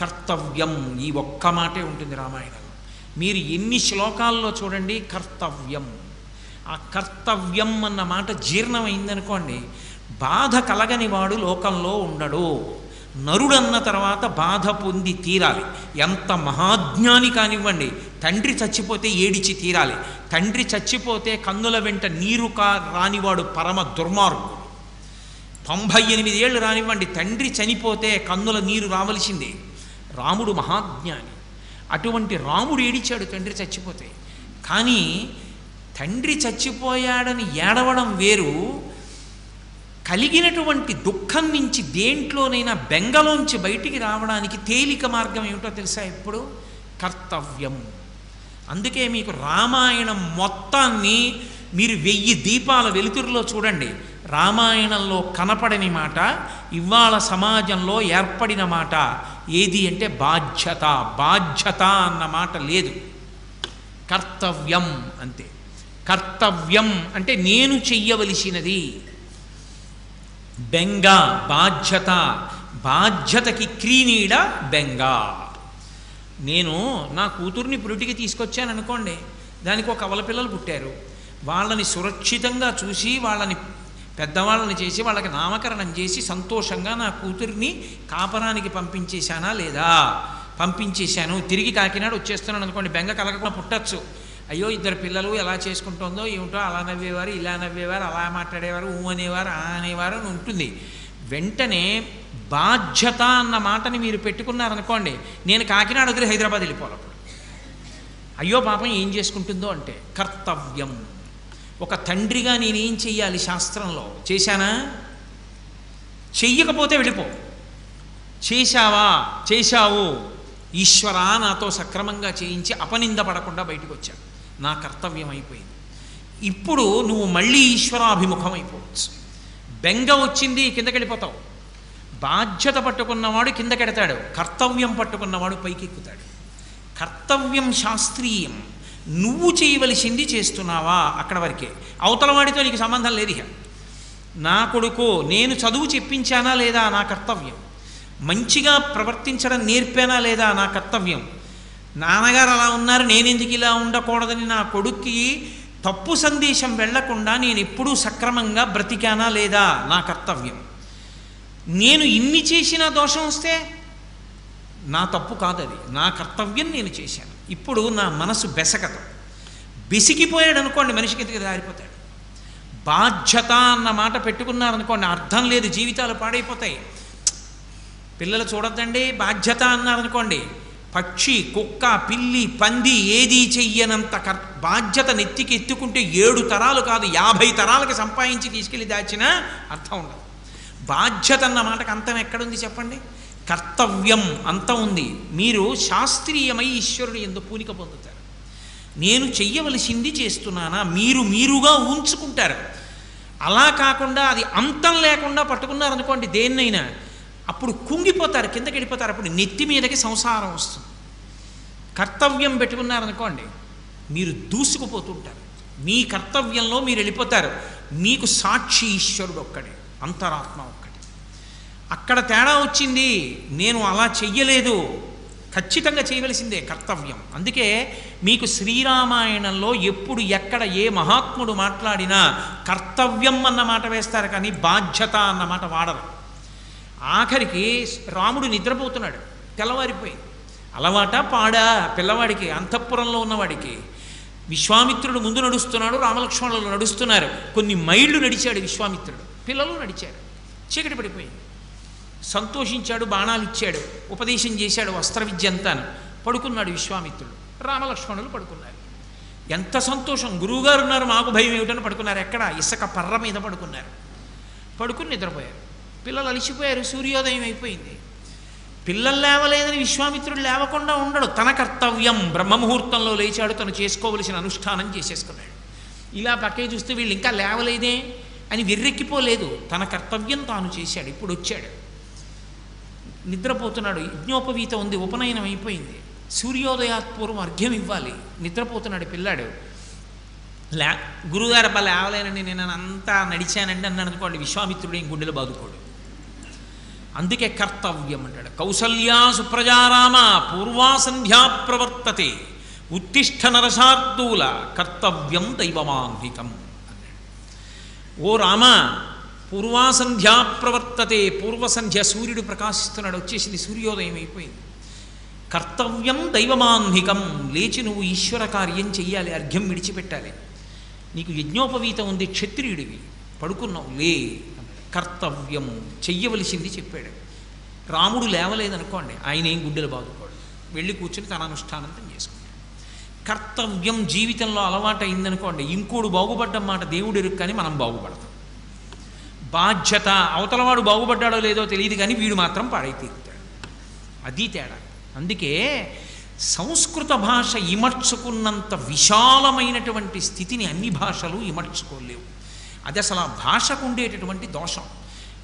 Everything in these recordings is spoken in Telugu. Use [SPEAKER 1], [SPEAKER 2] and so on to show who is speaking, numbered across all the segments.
[SPEAKER 1] కర్తవ్యం ఈ ఒక్క మాటే ఉంటుంది రామాయణంలో మీరు ఎన్ని శ్లోకాల్లో చూడండి కర్తవ్యం. ఆ కర్తవ్యం అన్న మాట జీర్ణమైందనుకోండి బాధ కలగని వాడు లోకంలో ఉండడు. నరుడన్న తర్వాత బాధ పొంది తీరాలి. ఎంత మహాజ్ఞాని కానివ్వండి తండ్రి చచ్చిపోతే ఏడిచి తీరాలి. తండ్రి చచ్చిపోతే కన్నుల వెంట నీరు కా రానివాడు పరమ దుర్మార్గుడు. తొంభై ఎనిమిది ఏళ్ళు రానివ్వండి తండ్రి చనిపోతే కన్నుల నీరు రావలసిందే. రాముడు మహాజ్ఞాని. అటువంటి రాముడు ఏడిచాడు తండ్రి చచ్చిపోతే. కానీ తండ్రి చచ్చిపోయాడని ఏడవడం వేరు. కలిగినటువంటి దుఃఖం నుంచి దేంట్లోనైనా బెంగలోంచి బయటికి రావడానికి తేలిక మార్గం ఏమిటో తెలుసా ఇప్పుడు? కర్తవ్యం. అందుకే మీకు రామాయణం మొత్తాన్ని మీరు వెయ్యి దీపాల వెలుతురులో చూడండి. రామాయణంలో కనపడని మాట ఇవాళ సమాజంలో ఏర్పడిన మాట ఏది అంటే బాధ్యత బాధ్యత అన్న మాట లేదు. కర్తవ్యం అంతే. కర్తవ్యం అంటే నేను చెయ్యవలసినది. బెంగ బాధ్యత. బాధ్యతకి క్రీనీడ బెంగ. నేను నా కూతుర్ని పురిటికి తీసుకొచ్చాను అనుకోండి దానికి ఒక అవల పిల్లలు పుట్టారు. వాళ్ళని సురక్షితంగా చూసి వాళ్ళని పెద్దవాళ్ళని చేసి వాళ్ళకి నామకరణం చేసి సంతోషంగా నా కూతుర్ని కాపరానికి పంపించేశానా లేదా? పంపించేశాను. తిరిగి కాకినాడ వచ్చేస్తున్నాను అనుకోండి బెంగ కలగకుండా పుట్టచ్చు. అయ్యో ఇద్దరు పిల్లలు ఎలా చేసుకుంటుందో ఏమిటో అలా నవ్వేవారు ఇలా నవ్వేవారు అలా మాట్లాడేవారు ఊ అనేవారు ఆ అనేవారు అని ఉంటుంది. వెంటనే బాధ్యత అన్న మాటని మీరు పెట్టుకున్నారనుకోండి నేను కాకినాడ వదిలి హైదరాబాద్ వెళ్ళిపోవాలి అయ్యో పాపం ఏం చేసుకుంటుందో అంటే కర్తవ్యం. ఒక తండ్రిగా నేనేం చెయ్యాలి శాస్త్రంలో? చేశానా? చెయ్యకపోతే వెళ్ళిపో. చేశావా? చేశావు. ఈశ్వరా నాతో సక్రమంగా చేయించి అపనింద పడకుండా బయటకు వచ్చాను నా కర్తవ్యం అయిపోయింది. ఇప్పుడు నువ్వు మళ్ళీ ఈశ్వరాభిముఖం అయిపోవచ్చు. బెంగ వచ్చింది కిందకెళ్ళిపోతావు బాధ్యత పట్టుకున్నవాడు కిందకెడతాడు కర్తవ్యం పట్టుకున్నవాడు పైకెక్కుతాడు. కర్తవ్యం శాస్త్రీయం. నువ్వు చేయవలసింది చేస్తున్నావా అక్కడ వరకే? అవతల వాడితో నీకు సంబంధం లేదు ఇక నా కొడుకు నేను చదువు చెప్పించానా లేదా నా కర్తవ్యం? మంచిగా ప్రవర్తించడం నేర్పానా లేదా నా కర్తవ్యం? నాన్నగారు అలా ఉన్నారు నేనెందుకు ఇలా ఉండకూడదని నా కొడుక్కి తప్పు సందేశం వెళ్ళకుండా నేను ఎప్పుడూ సక్రమంగా బ్రతికానా లేదా నా కర్తవ్యం? నేను ఇన్ని చేసిన దోషం వస్తే నా తప్పు కాదు అది నా కర్తవ్యం నేను చేశాను. ఇప్పుడు నా మనసు బెసకదు బెసికిపోయాడు అనుకోండి మనిషికి ఎందుకు దారిపోతాడు? బాధ్యత అన్న మాట పెట్టుకున్నారనుకోండి అర్థం లేదు జీవితాలు పాడైపోతాయి. పిల్లలు చూడొద్దండి బాధ్యత అన్నారనుకోండి పక్షి కుక్క పిల్లి పంది ఏదీ చెయ్యనంత కర్ బాధ్యత నెత్తికి ఎత్తుకుంటే ఏడు తరాలు కాదు యాభై తరాలకి సంపాదించి తీసుకెళ్ళి దాచినా అర్థం ఉండదు. బాధ్యత అన్న మాటకు అంతం ఎక్కడుంది చెప్పండి? కర్తవ్యం అంత ఉంది. మీరు శాస్త్రీయమై ఈశ్వరుడు ఎందు పూనిక పొందుతారు. నేను చెయ్యవలసింది చేస్తున్నానా? మీరు మీరుగా ఉంచుకుంటారు అలా కాకుండా అది అంతం లేకుండా పట్టుకున్నారనుకోండి దేన్నైనా అప్పుడు కుంగిపోతారు కిందకి వెళ్ళిపోతారు అప్పుడు నెత్తి మీదకి సంసారం వస్తుంది. కర్తవ్యం పెట్టుకున్నారనుకోండి మీరు దూసుకుపోతుంటారు. మీ కర్తవ్యంలో మీరు వెళ్ళిపోతారు. మీకు సాక్షి ఈశ్వరుడు ఒక్కడే అంతరాత్మ ఒక్కడే. అక్కడ తేడా వచ్చింది. నేను అలా చెయ్యలేదు. ఖచ్చితంగా చేయవలసిందే కర్తవ్యం. అందుకే మీకు శ్రీరామాయణంలో ఎప్పుడు ఎక్కడ ఏ మహాత్ముడు మాట్లాడినా కర్తవ్యం అన్న మాట వేస్తారు కానీ బాధ్యత అన్న మాట వాడరు. ఆఖరికి రాముడు నిద్రపోతున్నాడు. తెల్లవారిపోయింది. అలవాట పాడా? పిల్లవాడికి అంతఃపురంలో ఉన్నవాడికి. విశ్వామిత్రుడు ముందు నడుస్తున్నాడు రామలక్ష్మణులు నడుస్తున్నారు. కొన్ని మైళ్ళు నడిచాడు విశ్వామిత్రుడు. పిల్లలు నడిచారు. చీకటి పడిపోయింది. సంతోషించాడు బాణాలు ఇచ్చాడు ఉపదేశం చేశాడు వస్త్ర విద్య అంతాను. పడుకున్నాడు విశ్వామిత్రుడు. రామలక్ష్మణులు పడుకున్నారు. ఎంత సంతోషం. గురువుగారు ఉన్నారు మాకు భయం ఏమిటని పడుకున్నారు. ఎక్కడ? ఇసుక పర్ర మీద పడుకున్నారు. పడుకుని నిద్రపోయారు. పిల్లలు అలిసిపోయారు సూర్యోదయం అయిపోయింది. పిల్లలు లేవలేదని విశ్వామిత్రుడు లేవకుండా ఉండడు. తన కర్తవ్యం. బ్రహ్మముహూర్తంలో లేచాడు తను చేసుకోవలసిన అనుష్ఠానం చేసేసుకున్నాడు. ఇలా పక్కే చూస్తే వీళ్ళు ఇంకా లేవలేదే అని వెర్రెక్కిపోలేదు. తన కర్తవ్యం తాను చేశాడు. ఇప్పుడు వచ్చాడు. నిద్రపోతున్నాడు. యజ్ఞోపవీత ఉంది ఉపనయనం అయిపోయింది. సూర్యోదయాత్ పూర్వం అర్ఘ్యం ఇవ్వాలి. నిద్రపోతున్నాడు పిల్లాడు. లే గురుగారు అబ్బా లేవలేనండి నేను అంతా నడిచానండి అన్నాడు అనుకోండి విశ్వామిత్రుడు ఏం గుండెలు బాదుకోడు. అందుకే కర్తవ్యం అంటాడు. కౌసల్యా సుప్రజారామ పూర్వా సంధ్యా ప్రవర్తతే ఉత్తిష్ట నరసార్థూల కర్తవ్యం దైవమాన్వికం ఓ రామ పూర్వాసంధ్యా ప్రవర్తతే పూర్వసంధ్య సూర్యుడు ప్రకాశిస్తున్నాడు వచ్చేసింది సూర్యోదయం అయిపోయింది. కర్తవ్యం దైవమాన్హికం లేచి నువ్వు ఈశ్వర కార్యం చెయ్యాలి అర్ఘ్యం విడిచిపెట్టాలి. నీకు యజ్ఞోపవీతం ఉంది క్షత్రియుడివి పడుకున్నావు లే కర్తవ్యము చెయ్యవలసింది చెప్పాడు. రాముడు లేవలేదనుకోండి ఆయన ఏం గుడ్డలు బాదుకోడు. వెళ్ళి కూర్చుని తన అనుష్ఠానంతం చేసుకుంటాడు. కర్తవ్యం జీవితంలో అలవాటైందనుకోండి ఇంకోడు బాగుపడ్డం మాట దేవుడు ఎరుక్కని కానీ మనం బాగుపడతాం. బాధ్యత అవతలవాడు బాగుపడ్డాడో లేదో తెలియదు కానీ వీడు మాత్రం పాడైతీరుతాడు. అది తేడా. అందుకే సంస్కృత భాష ఇమర్చుకున్నంత విశాలమైనటువంటి స్థితిని అన్ని భాషలు ఇమర్చుకోలేవు. అది అసలు ఆ భాషకు ఉండేటటువంటి దోషం.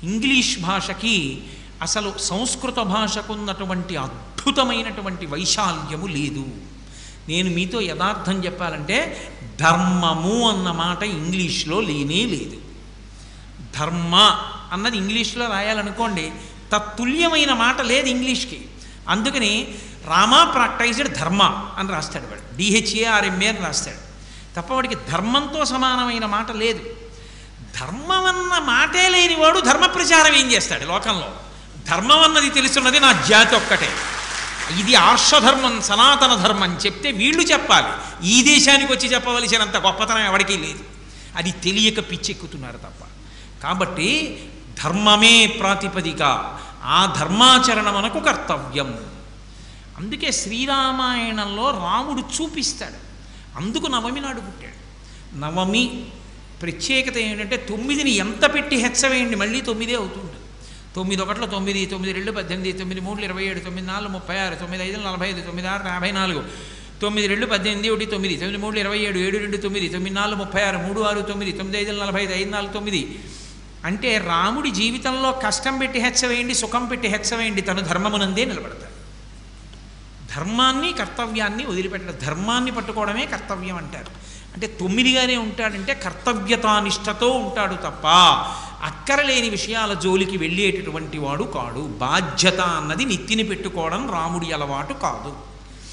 [SPEAKER 1] ఇంగ్లీష్ భాషకి అసలు సంస్కృత భాషకున్నటువంటి అద్భుతమైనటువంటి వైశాల్యము లేదు. నేను మీతో యథార్థం చెప్పాలంటే ధర్మము అన్న మాట ఇంగ్లీష్లో లేనే లేదు. ధర్మ అన్నది ఇంగ్లీష్లో రాయాలనుకోండి తత్తుల్యమైన మాట లేదు ఇంగ్లీష్కి. అందుకని రామా ప్రాక్టైజ్డ్ ధర్మ అని రాస్తాడు వాడు. డిహెచ్ఏఆర్ఎంఏ అని రాస్తాడు. తప్ప వాడికి ధర్మంతో సమానమైన మాట లేదు. ధర్మం అన్న మాటే లేనివాడు ధర్మ ప్రచారం ఏం చేస్తాడు లోకంలో? ధర్మం అన్నది తెలుసున్నది నా జాతి ఒక్కటే. ఇది ఆర్షధర్మం సనాతన ధర్మం చెప్తే వీళ్ళు చెప్పాలి. ఈ దేశానికి వచ్చి చెప్పవలసినంత గొప్పతనం ఎవరికీ లేదు. అది తెలియక పిచ్చెక్కుతున్నారు తప్ప. కాబట్టి ధర్మమే ప్రాతిపదిక. ఆ ధర్మాచరణ మనకు కర్తవ్యం. అందుకే శ్రీరామాయణంలో రాముడు చూపిస్తాడు. అందుకు నవమి నాడు పుట్టాడు. నవమి ప్రత్యేకత ఏంటంటే తొమ్మిదిని ఎంత పెట్టి హెచ్చవేయండి మళ్ళీ తొమ్మిదే అవుతుంటుంది. తొమ్మిది ఒకట్లో తొమ్మిది తొమ్మిది రెండు పద్దెనిమిది తొమ్మిది మూడు ఇరవై ఏడు తొమ్మిది నాలుగు ముప్పై ఆరు తొమ్మిది ఐదు నలభై ఐదు తొమ్మిది ఆరు యాభై నాలుగు తొమ్మిది రెండు పద్దెనిమిది ఒకటి తొమ్మిది తొమ్మిది మూడు ఇరవై ఏడు ఏడు రెండు తొమ్మిది తొమ్మిది నాలుగు ముప్పై ఆరు మూడు ఆరు తొమ్మిది తొమ్మిది ఐదు నలభై ఐదు ఐదు నాలుగు తొమ్మిది అంటే రాముడి జీవితంలో కష్టం పెట్టి హెచ్చవేయండి సుఖం పెట్టి హెచ్చవేయండి తను ధర్మమునందే నిలబడతాడు. ధర్మాన్ని కర్తవ్యాన్ని వదిలిపెట్టడం ధర్మాన్ని పట్టుకోవడమే కర్తవ్యం అంటారు. అంటే తొమ్మిదిగానే ఉంటాడంటే కర్తవ్యతానిష్టతో ఉంటాడు తప్ప అక్కరలేని విషయాల జోలికి వెళ్ళేటటువంటి వాడు కాడు. బాధ్యత అన్నది నెత్తిని పెట్టుకోవడం రాముడి అలవాటు కాదు.